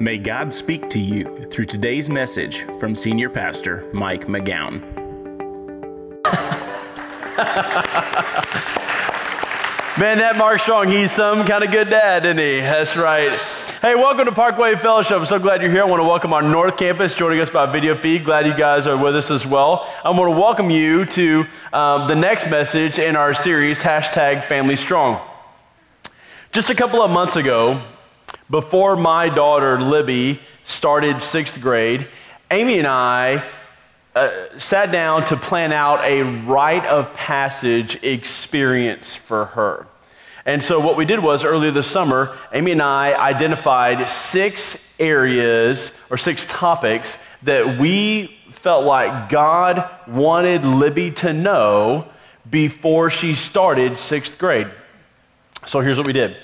May God speak to you through today's message from Senior Pastor Mike McGowan. Man, that Mark Strong, he's some kind of good dad, isn't he? That's right. Hey, welcome to Parkway Fellowship. I'm so glad you're here. I want to welcome our North Campus joining us by video feed. Glad you guys are with us as well. I want to welcome you to um, the next message in our series, hashtag Family Strong. Just a couple of months ago, before my daughter Libby started sixth grade, Amy and I uh, sat down to plan out a rite of passage experience for her. And so, what we did was earlier this summer, Amy and I identified six areas or six topics that we felt like God wanted Libby to know before she started sixth grade. So, here's what we did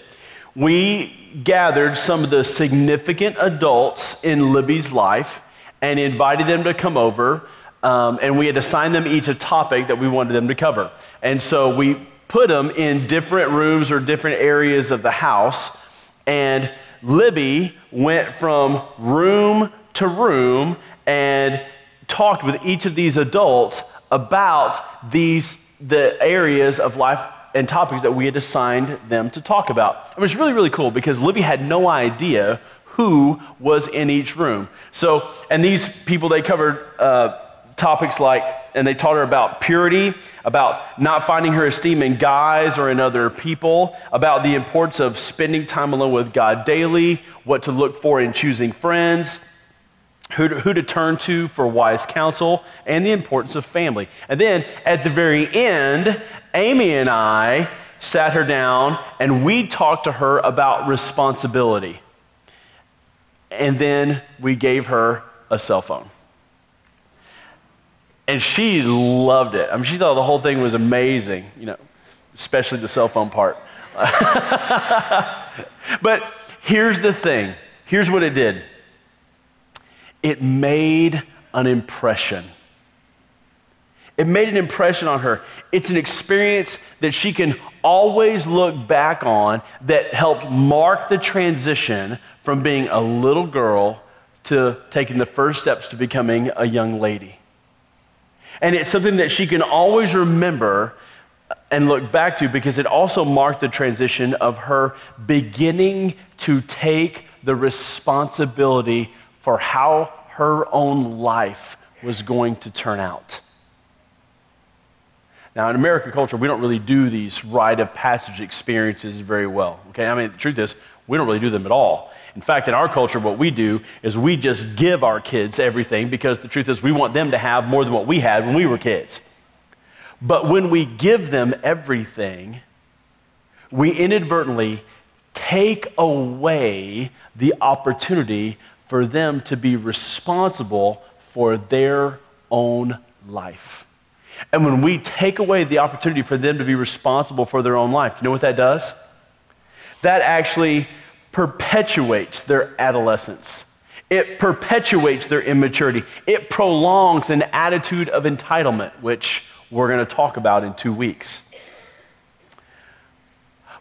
we gathered some of the significant adults in Libby's life and invited them to come over. Um, and we had assigned them each a topic that we wanted them to cover. And so we put them in different rooms or different areas of the house. And Libby went from room to room and talked with each of these adults about these the areas of life and topics that we had assigned them to talk about. It was really, really cool because Libby had no idea who was in each room. So, and these people, they covered uh, topics like, and they taught her about purity, about not finding her esteem in guys or in other people, about the importance of spending time alone with God daily, what to look for in choosing friends, who to, who to turn to for wise counsel, and the importance of family. And then at the very end, Amy and I sat her down and we talked to her about responsibility. And then we gave her a cell phone. And she loved it. I mean, she thought the whole thing was amazing, you know, especially the cell phone part. but here's the thing here's what it did it made an impression. It made an impression on her. It's an experience that she can always look back on that helped mark the transition from being a little girl to taking the first steps to becoming a young lady. And it's something that she can always remember and look back to because it also marked the transition of her beginning to take the responsibility for how her own life was going to turn out. Now, in American culture, we don't really do these rite of passage experiences very well. Okay, I mean, the truth is, we don't really do them at all. In fact, in our culture, what we do is we just give our kids everything because the truth is, we want them to have more than what we had when we were kids. But when we give them everything, we inadvertently take away the opportunity for them to be responsible for their own life. And when we take away the opportunity for them to be responsible for their own life, you know what that does? That actually perpetuates their adolescence. It perpetuates their immaturity. It prolongs an attitude of entitlement, which we're going to talk about in two weeks.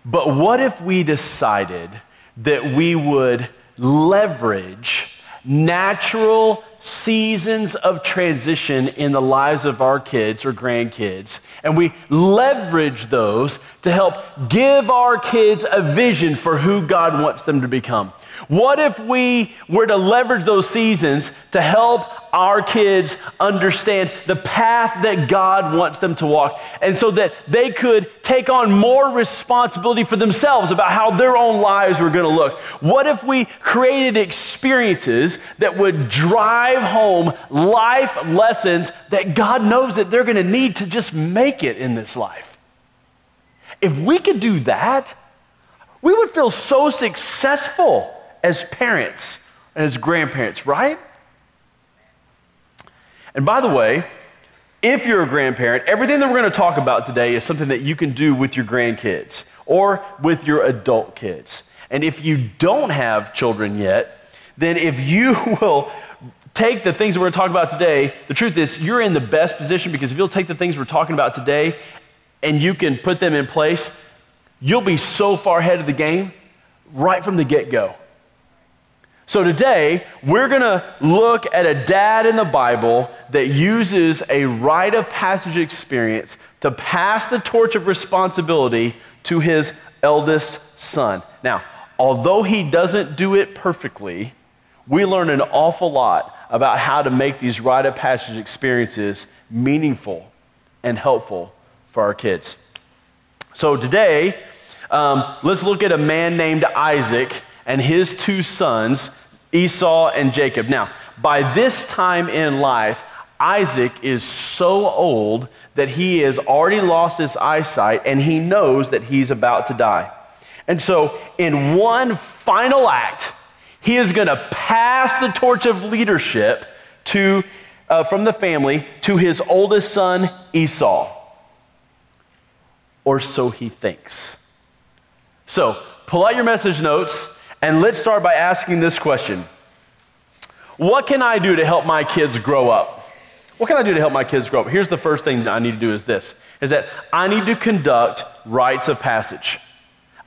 But what if we decided that we would leverage natural seasons of transition in the lives of our kids or grandkids. And we leverage those to help give our kids a vision for who God wants them to become. What if we were to leverage those seasons to help our kids understand the path that God wants them to walk and so that they could take on more responsibility for themselves about how their own lives were going to look? What if we created experiences that would drive home life lessons that God knows that they're going to need to just make it in this life? If we could do that, we would feel so successful as parents and as grandparents, right? And by the way, if you're a grandparent, everything that we're going to talk about today is something that you can do with your grandkids or with your adult kids. And if you don't have children yet, then if you will take the things that we're going to talk about today, the truth is you're in the best position because if you'll take the things we're talking about today and you can put them in place, you'll be so far ahead of the game right from the get go. So today, we're going to look at a dad in the Bible that uses a rite of passage experience to pass the torch of responsibility to his eldest son. Now, although he doesn't do it perfectly, we learn an awful lot about how to make these rite of passage experiences meaningful and helpful for our kids. So today, um, let's look at a man named Isaac and his two sons, Esau and Jacob. Now, by this time in life, Isaac is so old that he has already lost his eyesight and he knows that he's about to die. And so, in one final act, he is going to pass the torch of leadership to, uh, from the family to his oldest son, Esau. Or so he thinks. So, pull out your message notes and let's start by asking this question What can I do to help my kids grow up? What can I do to help my kids grow up? Here's the first thing I need to do is this is that I need to conduct rites of passage.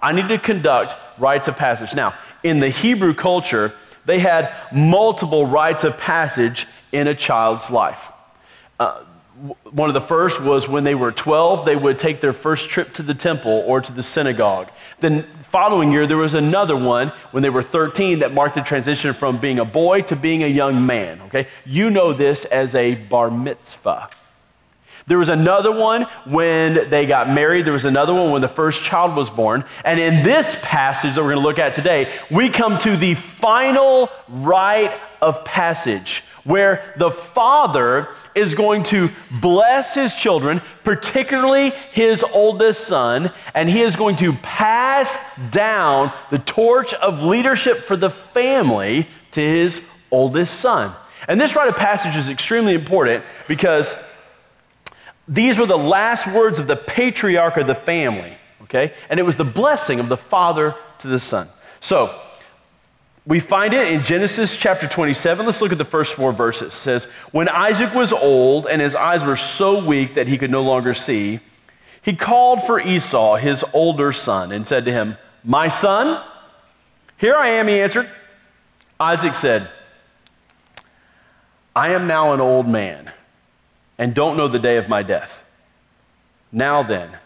I need to conduct rites of passage. Now, in the Hebrew culture, they had multiple rites of passage in a child's life. Uh, one of the first was when they were 12, they would take their first trip to the temple or to the synagogue. Then, following year, there was another one when they were 13 that marked the transition from being a boy to being a young man. Okay? You know this as a bar mitzvah. There was another one when they got married. There was another one when the first child was born. And in this passage that we're going to look at today, we come to the final rite of passage where the father is going to bless his children, particularly his oldest son, and he is going to pass down the torch of leadership for the family to his oldest son. And this rite of passage is extremely important because these were the last words of the patriarch of the family, okay? And it was the blessing of the father to the son. So, we find it in Genesis chapter 27. Let's look at the first four verses. It says, When Isaac was old and his eyes were so weak that he could no longer see, he called for Esau, his older son, and said to him, My son? Here I am, he answered. Isaac said, I am now an old man and don't know the day of my death. Now then,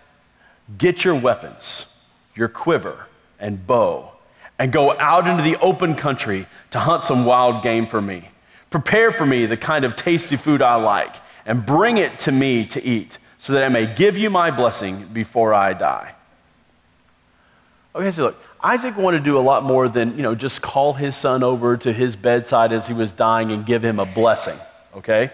get your weapons, your quiver and bow, and go out into the open country to hunt some wild game for me. Prepare for me the kind of tasty food I like, and bring it to me to eat, so that I may give you my blessing before I die. Okay, so look, Isaac wanted to do a lot more than, you know, just call his son over to his bedside as he was dying and give him a blessing, okay?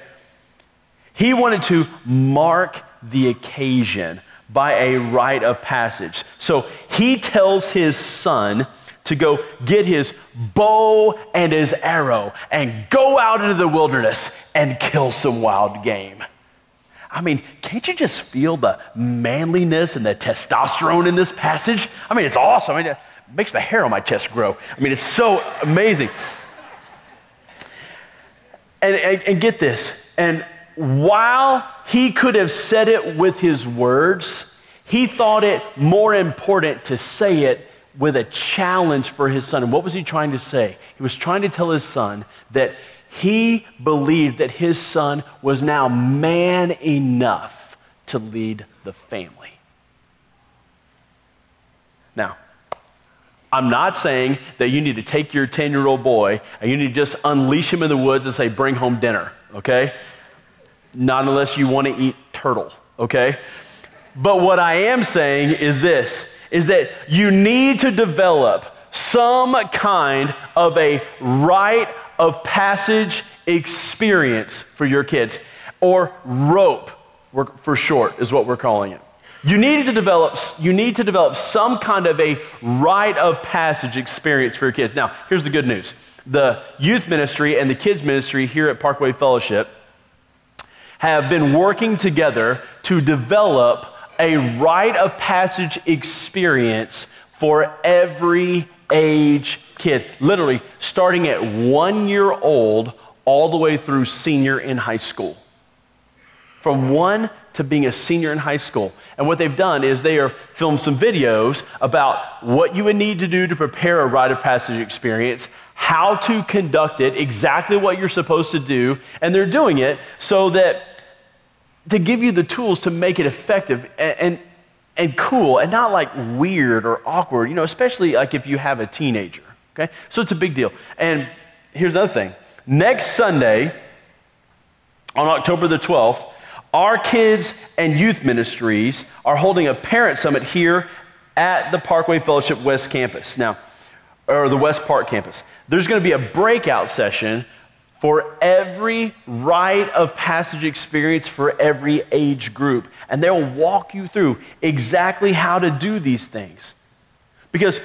He wanted to mark the occasion by a rite of passage. So he tells his son to go get his bow and his arrow and go out into the wilderness and kill some wild game. I mean, can't you just feel the manliness and the testosterone in this passage? I mean, it's awesome. I mean, it makes the hair on my chest grow. I mean, it's so amazing. And, and, and get this, and while he could have said it with his words, he thought it more important to say it with a challenge for his son. And what was he trying to say? He was trying to tell his son that he believed that his son was now man enough to lead the family. Now, I'm not saying that you need to take your 10 year old boy and you need to just unleash him in the woods and say, bring home dinner, okay? Not unless you want to eat turtle, okay? But what I am saying is this is that you need to develop some kind of a rite of passage experience for your kids, or rope for short is what we're calling it. You need to develop, you need to develop some kind of a rite of passage experience for your kids. Now, here's the good news. The youth ministry and the kids ministry here at Parkway Fellowship have been working together to develop a rite of passage experience for every age kid, literally starting at one year old all the way through senior in high school. From one to being a senior in high school. And what they've done is they are filmed some videos about what you would need to do to prepare a rite of passage experience, how to conduct it, exactly what you're supposed to do, and they're doing it so that to give you the tools to make it effective and, and, and cool and not like weird or awkward, you know, especially like if you have a teenager, okay? So it's a big deal. And here's another thing next Sunday, on October the 12th, our kids and youth ministries are holding a parent summit here at the Parkway Fellowship West Campus. Now, or the West Park campus. There's going to be a breakout session for every rite of passage experience for every age group. And they'll walk you through exactly how to do these things. Because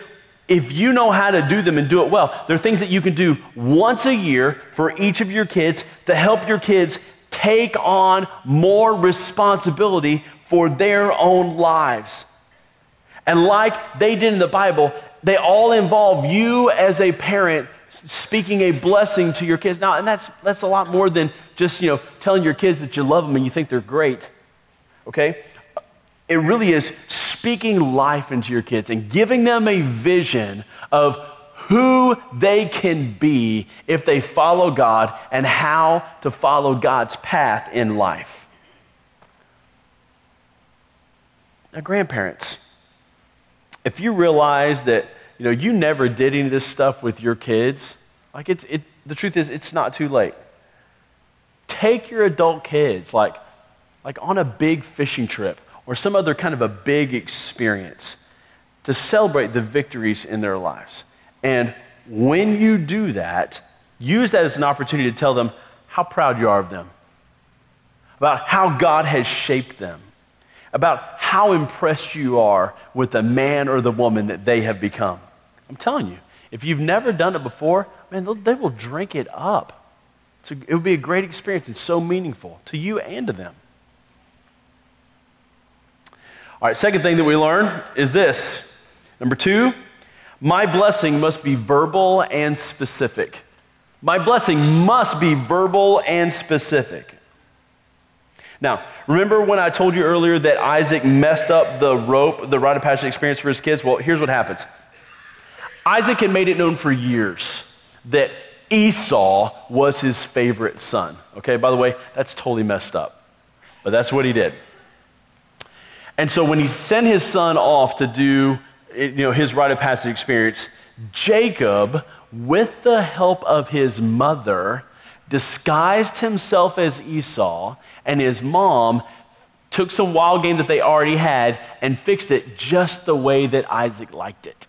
if you know how to do them and do it well, there are things that you can do once a year for each of your kids to help your kids take on more responsibility for their own lives. And like they did in the Bible, they all involve you as a parent speaking a blessing to your kids. Now, and that's, that's a lot more than just, you know, telling your kids that you love them and you think they're great. Okay? It really is speaking life into your kids and giving them a vision of who they can be if they follow God and how to follow God's path in life. Now, grandparents, if you realize that you know you never did any of this stuff with your kids, like it's it, the truth is it's not too late. Take your adult kids like like on a big fishing trip or some other kind of a big experience to celebrate the victories in their lives. And when you do that, use that as an opportunity to tell them how proud you are of them, about how God has shaped them, about how impressed you are with the man or the woman that they have become. I'm telling you, if you've never done it before, man, they will drink it up. A, it would be a great experience and so meaningful to you and to them. All right, second thing that we learn is this. Number two, my blessing must be verbal and specific. My blessing must be verbal and specific. Now, remember when I told you earlier that Isaac messed up the rope, the rite of passage experience for his kids? Well, here's what happens Isaac had made it known for years that Esau was his favorite son. Okay, by the way, that's totally messed up, but that's what he did. And so when he sent his son off to do you know, his rite of passage experience, Jacob, with the help of his mother, disguised himself as Esau, and his mom took some wild game that they already had and fixed it just the way that Isaac liked it.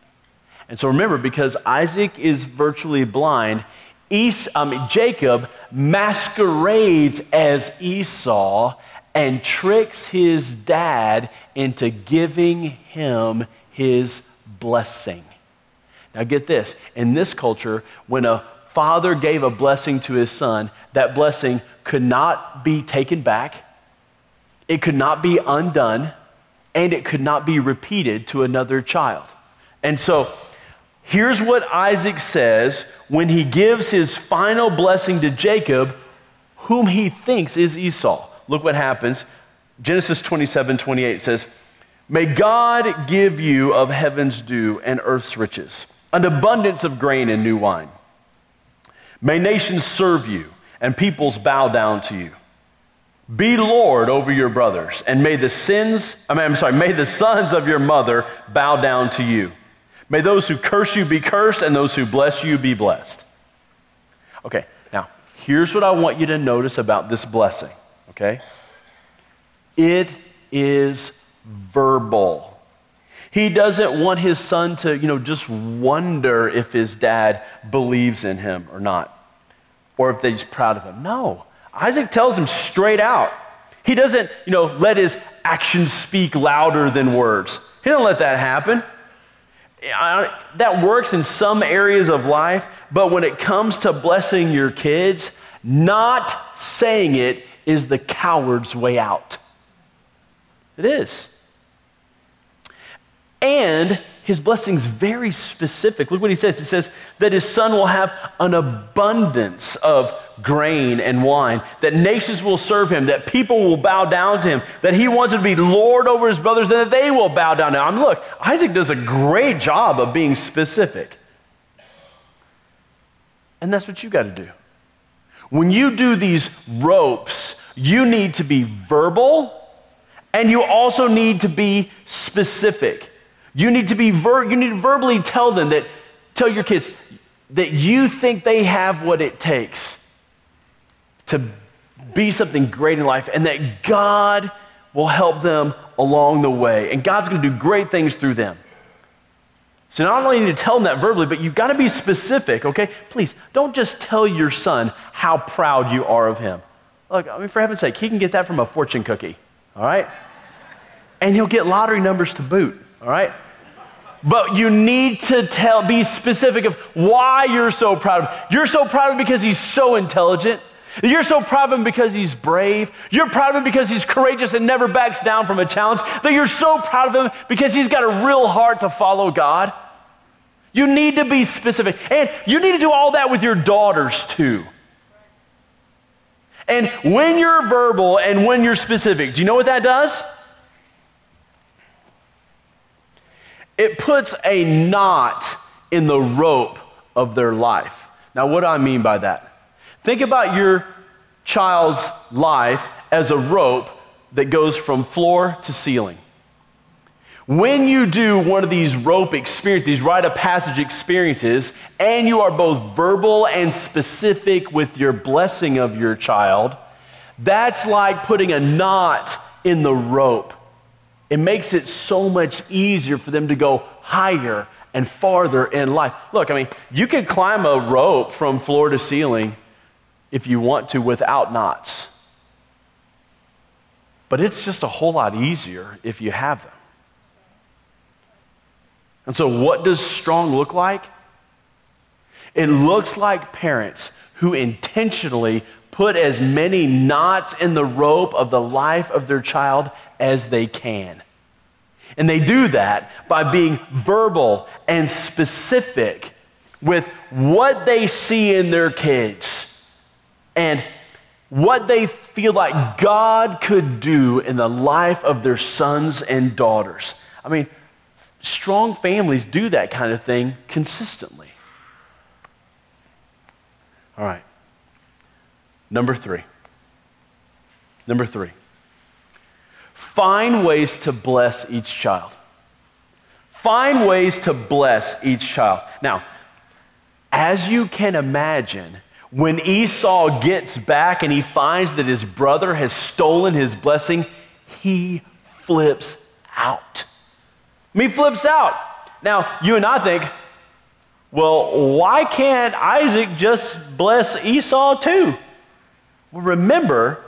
And so remember, because Isaac is virtually blind, Es- um, Jacob masquerades as Esau and tricks his dad into giving him his blessing. Now, get this in this culture, when a father gave a blessing to his son, that blessing could not be taken back, it could not be undone, and it could not be repeated to another child. And so, here's what Isaac says when he gives his final blessing to Jacob, whom he thinks is Esau. Look what happens. Genesis 27 28 says, May God give you of heaven's dew and earth's riches, an abundance of grain and new wine May nations serve you and peoples bow down to you. Be Lord over your brothers, and may the sins, I mean, I'm sorry, may the sons of your mother bow down to you. May those who curse you be cursed, and those who bless you be blessed. Okay, now, here's what I want you to notice about this blessing, okay? It is verbal. He doesn't want his son to, you know, just wonder if his dad believes in him or not, or if he's proud of him. No. Isaac tells him straight out. He doesn't, you know, let his actions speak louder than words. He don't let that happen. that works in some areas of life, but when it comes to blessing your kids, not saying it is the coward's way out. It is. And his blessing's very specific. Look what he says. He says that his son will have an abundance of grain and wine, that nations will serve him, that people will bow down to him, that he wants to be Lord over his brothers, and that they will bow down to him. Look, Isaac does a great job of being specific. And that's what you got to do. When you do these ropes, you need to be verbal and you also need to be specific. You need to be ver- you need to verbally tell them that tell your kids that you think they have what it takes to be something great in life and that God will help them along the way. And God's going to do great things through them. So not only need to tell them that verbally, but you've got to be specific, okay? Please, don't just tell your son how proud you are of him. Look, I mean, for heaven's sake, he can get that from a fortune cookie, all right? And he'll get lottery numbers to boot, all right? But you need to tell, be specific of why you're so proud of him. You're so proud of him because he's so intelligent. You're so proud of him because he's brave. You're proud of him because he's courageous and never backs down from a challenge. That you're so proud of him because he's got a real heart to follow God. You need to be specific. And you need to do all that with your daughters too. And when you're verbal and when you're specific, do you know what that does? It puts a knot in the rope of their life. Now, what do I mean by that? Think about your child's life as a rope that goes from floor to ceiling. When you do one of these rope experiences, rite of passage experiences, and you are both verbal and specific with your blessing of your child, that's like putting a knot in the rope. It makes it so much easier for them to go higher and farther in life. Look, I mean, you can climb a rope from floor to ceiling if you want to without knots. But it's just a whole lot easier if you have them. And so, what does strong look like? It looks like parents who intentionally put as many knots in the rope of the life of their child as they can. And they do that by being verbal and specific with what they see in their kids and what they feel like God could do in the life of their sons and daughters. I mean, strong families do that kind of thing consistently. All right. Number three. Number three. Find ways to bless each child. Find ways to bless each child. Now, as you can imagine, when Esau gets back and he finds that his brother has stolen his blessing, he flips out. Me flips out. Now, you and I think, well, why can't Isaac just bless Esau too? Well, remember,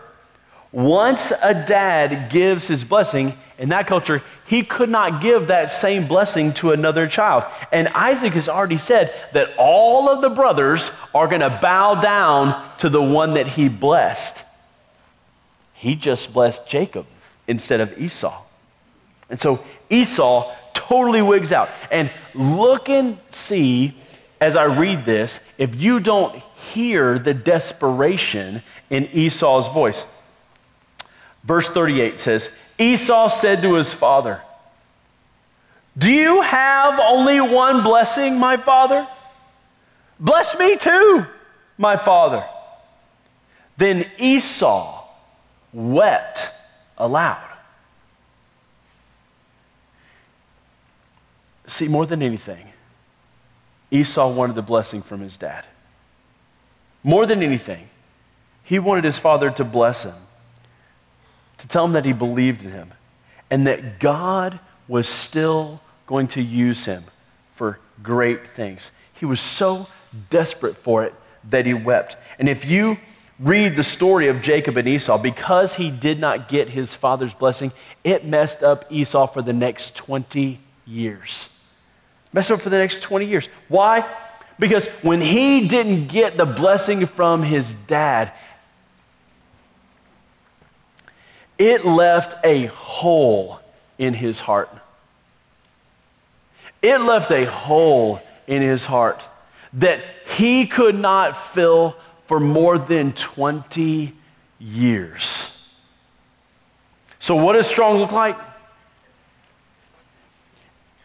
once a dad gives his blessing, in that culture, he could not give that same blessing to another child. And Isaac has already said that all of the brothers are going to bow down to the one that he blessed. He just blessed Jacob instead of Esau. And so Esau totally wigs out. And look and see as I read this if you don't hear the desperation in Esau's voice. Verse 38 says, Esau said to his father, Do you have only one blessing, my father? Bless me too, my father. Then Esau wept aloud. See, more than anything, Esau wanted the blessing from his dad. More than anything, he wanted his father to bless him, to tell him that he believed in him, and that God was still going to use him for great things. He was so desperate for it that he wept. And if you read the story of Jacob and Esau, because he did not get his father's blessing, it messed up Esau for the next 20 years. Messed up for the next 20 years. Why? Because when he didn't get the blessing from his dad, it left a hole in his heart. It left a hole in his heart that he could not fill for more than 20 years. So, what does strong look like?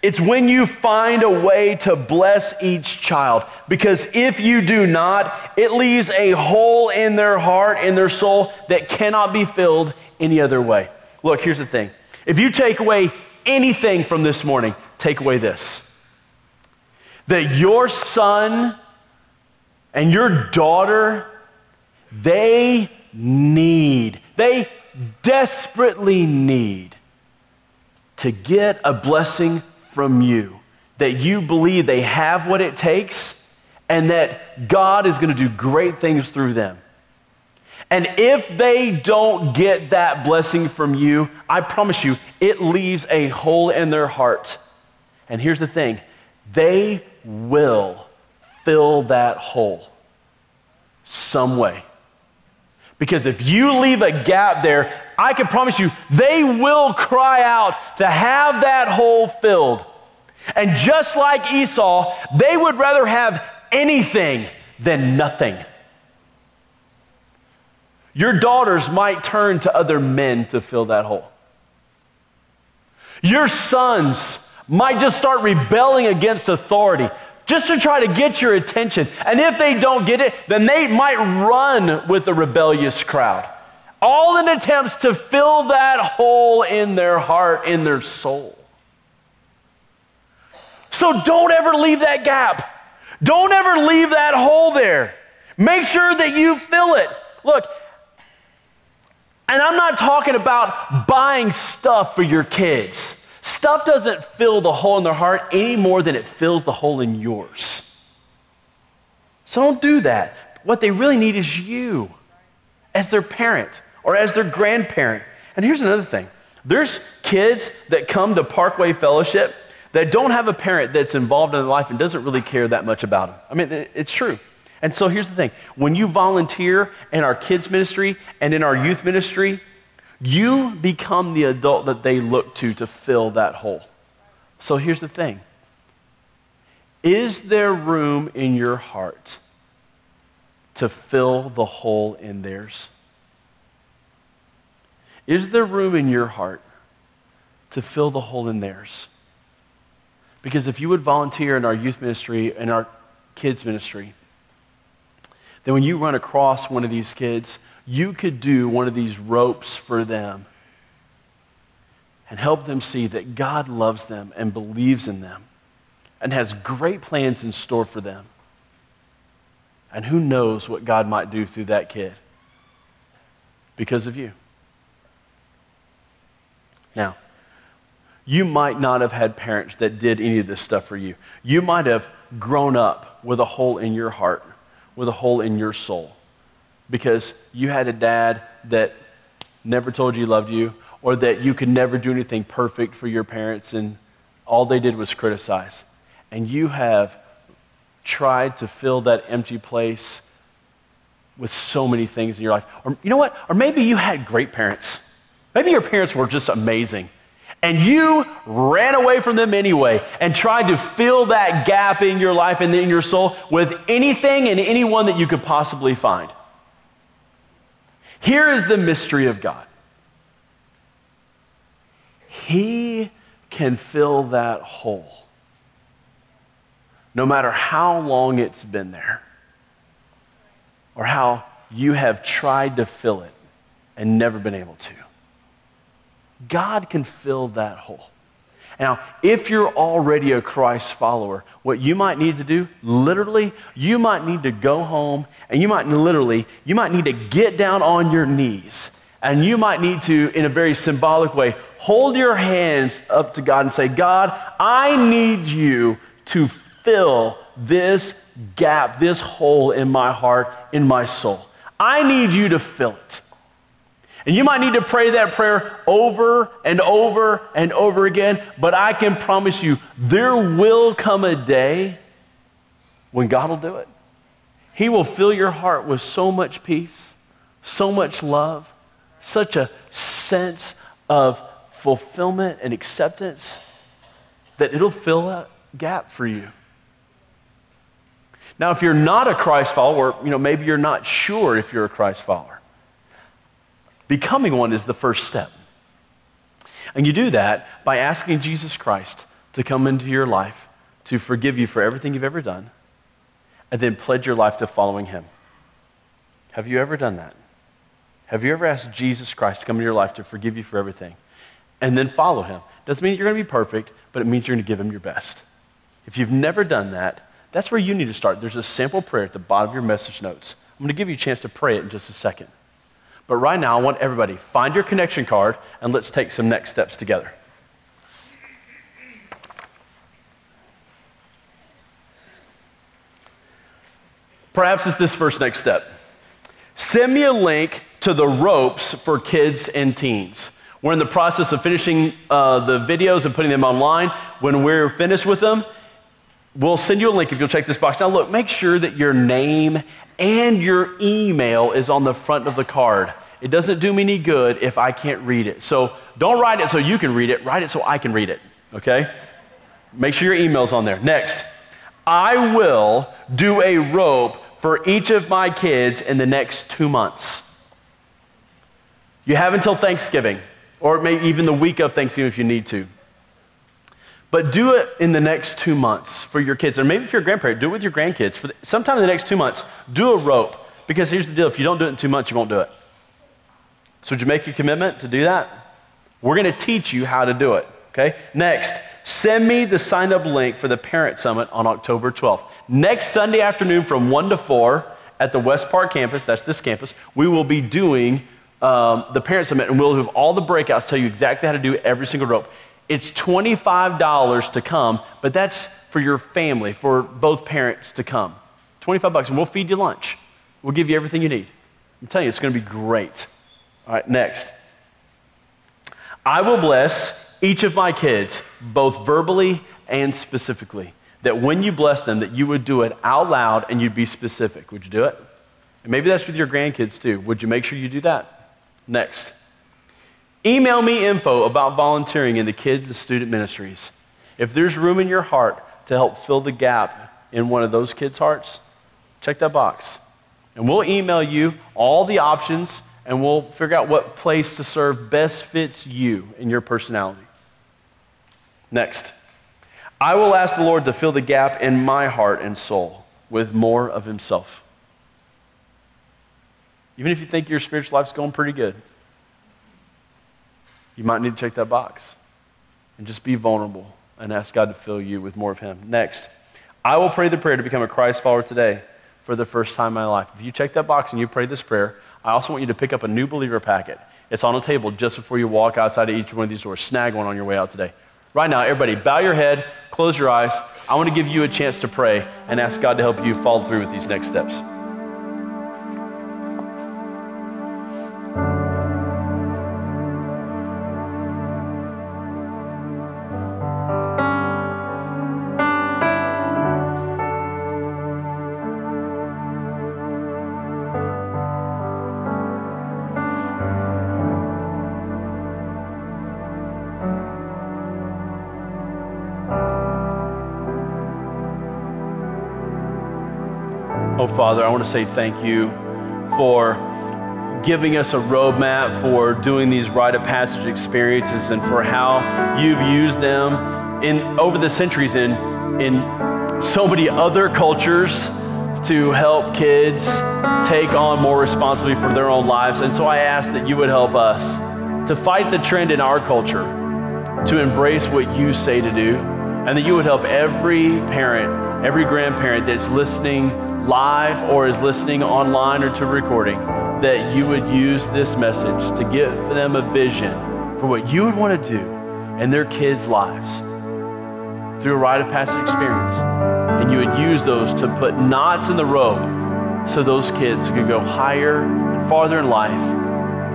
It's when you find a way to bless each child. Because if you do not, it leaves a hole in their heart, in their soul, that cannot be filled any other way. Look, here's the thing if you take away anything from this morning, take away this that your son and your daughter, they need, they desperately need to get a blessing from you. That you believe they have what it takes and that God is going to do great things through them. And if they don't get that blessing from you, I promise you, it leaves a hole in their heart. And here's the thing they will fill that hole some way. Because if you leave a gap there, I can promise you, they will cry out to have that hole filled. And just like Esau, they would rather have anything than nothing. Your daughters might turn to other men to fill that hole. Your sons might just start rebelling against authority just to try to get your attention. And if they don't get it, then they might run with the rebellious crowd. All in attempts to fill that hole in their heart, in their soul. So don't ever leave that gap. Don't ever leave that hole there. Make sure that you fill it. Look, and I'm not talking about buying stuff for your kids. Stuff doesn't fill the hole in their heart any more than it fills the hole in yours. So don't do that. What they really need is you as their parent or as their grandparent. And here's another thing there's kids that come to Parkway Fellowship that don't have a parent that's involved in their life and doesn't really care that much about them. I mean, it's true. And so here's the thing when you volunteer in our kids' ministry and in our youth ministry, you become the adult that they look to to fill that hole. So here's the thing Is there room in your heart to fill the hole in theirs? Is there room in your heart to fill the hole in theirs? Because if you would volunteer in our youth ministry and our kids' ministry, then when you run across one of these kids, you could do one of these ropes for them and help them see that God loves them and believes in them and has great plans in store for them. And who knows what God might do through that kid because of you. Now, you might not have had parents that did any of this stuff for you. You might have grown up with a hole in your heart, with a hole in your soul because you had a dad that never told you he loved you, or that you could never do anything perfect for your parents and all they did was criticize. And you have tried to fill that empty place with so many things in your life. Or you know what? Or maybe you had great parents. Maybe your parents were just amazing. And you ran away from them anyway and tried to fill that gap in your life and in your soul with anything and anyone that you could possibly find. Here is the mystery of God He can fill that hole, no matter how long it's been there or how you have tried to fill it and never been able to. God can fill that hole. Now, if you're already a Christ follower, what you might need to do, literally, you might need to go home and you might literally, you might need to get down on your knees and you might need to, in a very symbolic way, hold your hands up to God and say, God, I need you to fill this gap, this hole in my heart, in my soul. I need you to fill it. And you might need to pray that prayer over and over and over again, but I can promise you there will come a day when God will do it. He will fill your heart with so much peace, so much love, such a sense of fulfillment and acceptance that it'll fill that gap for you. Now, if you're not a Christ follower, you know, maybe you're not sure if you're a Christ follower. Becoming one is the first step. And you do that by asking Jesus Christ to come into your life, to forgive you for everything you've ever done, and then pledge your life to following him. Have you ever done that? Have you ever asked Jesus Christ to come into your life to forgive you for everything and then follow him? Doesn't mean you're going to be perfect, but it means you're going to give him your best. If you've never done that, that's where you need to start. There's a sample prayer at the bottom of your message notes. I'm going to give you a chance to pray it in just a second. But right now, I want everybody, find your connection card and let's take some next steps together. Perhaps it's this first next step. Send me a link to the ropes for kids and teens. We're in the process of finishing uh, the videos and putting them online. When we're finished with them, we'll send you a link if you'll check this box. Now, look, make sure that your name and your email is on the front of the card. It doesn't do me any good if I can't read it. So don't write it so you can read it, write it so I can read it, okay? Make sure your email's on there. Next, I will do a rope for each of my kids in the next two months. You have until Thanksgiving, or maybe even the week of Thanksgiving if you need to. But do it in the next two months for your kids. Or maybe if you're a grandparent, do it with your grandkids. For the, sometime in the next two months, do a rope. Because here's the deal if you don't do it in two months, you won't do it. So, would you make your commitment to do that? We're going to teach you how to do it. Okay? Next, send me the sign up link for the Parent Summit on October 12th. Next Sunday afternoon from 1 to 4 at the West Park campus, that's this campus, we will be doing um, the Parent Summit and we'll have all the breakouts, tell you exactly how to do every single rope. It's $25 to come, but that's for your family, for both parents to come. 25 bucks, and we'll feed you lunch. We'll give you everything you need. I'm telling you, it's going to be great. All right, next. I will bless each of my kids, both verbally and specifically. That when you bless them, that you would do it out loud and you'd be specific. Would you do it? And maybe that's with your grandkids too. Would you make sure you do that? Next. Email me info about volunteering in the kids and student ministries. If there's room in your heart to help fill the gap in one of those kids' hearts, check that box. And we'll email you all the options and we'll figure out what place to serve best fits you and your personality. Next, I will ask the Lord to fill the gap in my heart and soul with more of Himself. Even if you think your spiritual life's going pretty good, you might need to check that box and just be vulnerable and ask God to fill you with more of Him. Next, I will pray the prayer to become a Christ follower today for the first time in my life. If you check that box and you pray this prayer, I also want you to pick up a new believer packet. It's on a table just before you walk outside of each one of these doors. Snag one on your way out today. Right now, everybody, bow your head, close your eyes. I want to give you a chance to pray and ask God to help you follow through with these next steps. Father, I want to say thank you for giving us a roadmap for doing these rite of passage experiences and for how you've used them in over the centuries in in so many other cultures to help kids take on more responsibility for their own lives. And so I ask that you would help us to fight the trend in our culture to embrace what you say to do, and that you would help every parent, every grandparent that's listening live or is listening online or to recording, that you would use this message to give them a vision for what you would want to do in their kids' lives through a rite of passage experience. And you would use those to put knots in the rope so those kids could go higher and farther in life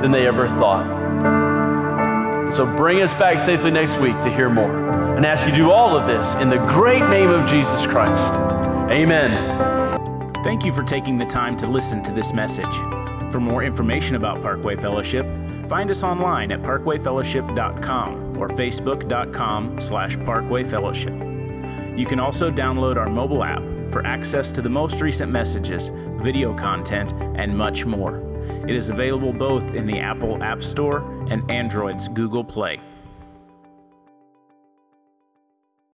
than they ever thought. So bring us back safely next week to hear more and ask you to do all of this in the great name of Jesus Christ. Amen. Thank you for taking the time to listen to this message. For more information about Parkway Fellowship, find us online at parkwayfellowship.com or facebook.com slash parkwayfellowship. You can also download our mobile app for access to the most recent messages, video content, and much more. It is available both in the Apple App Store and Android's Google Play.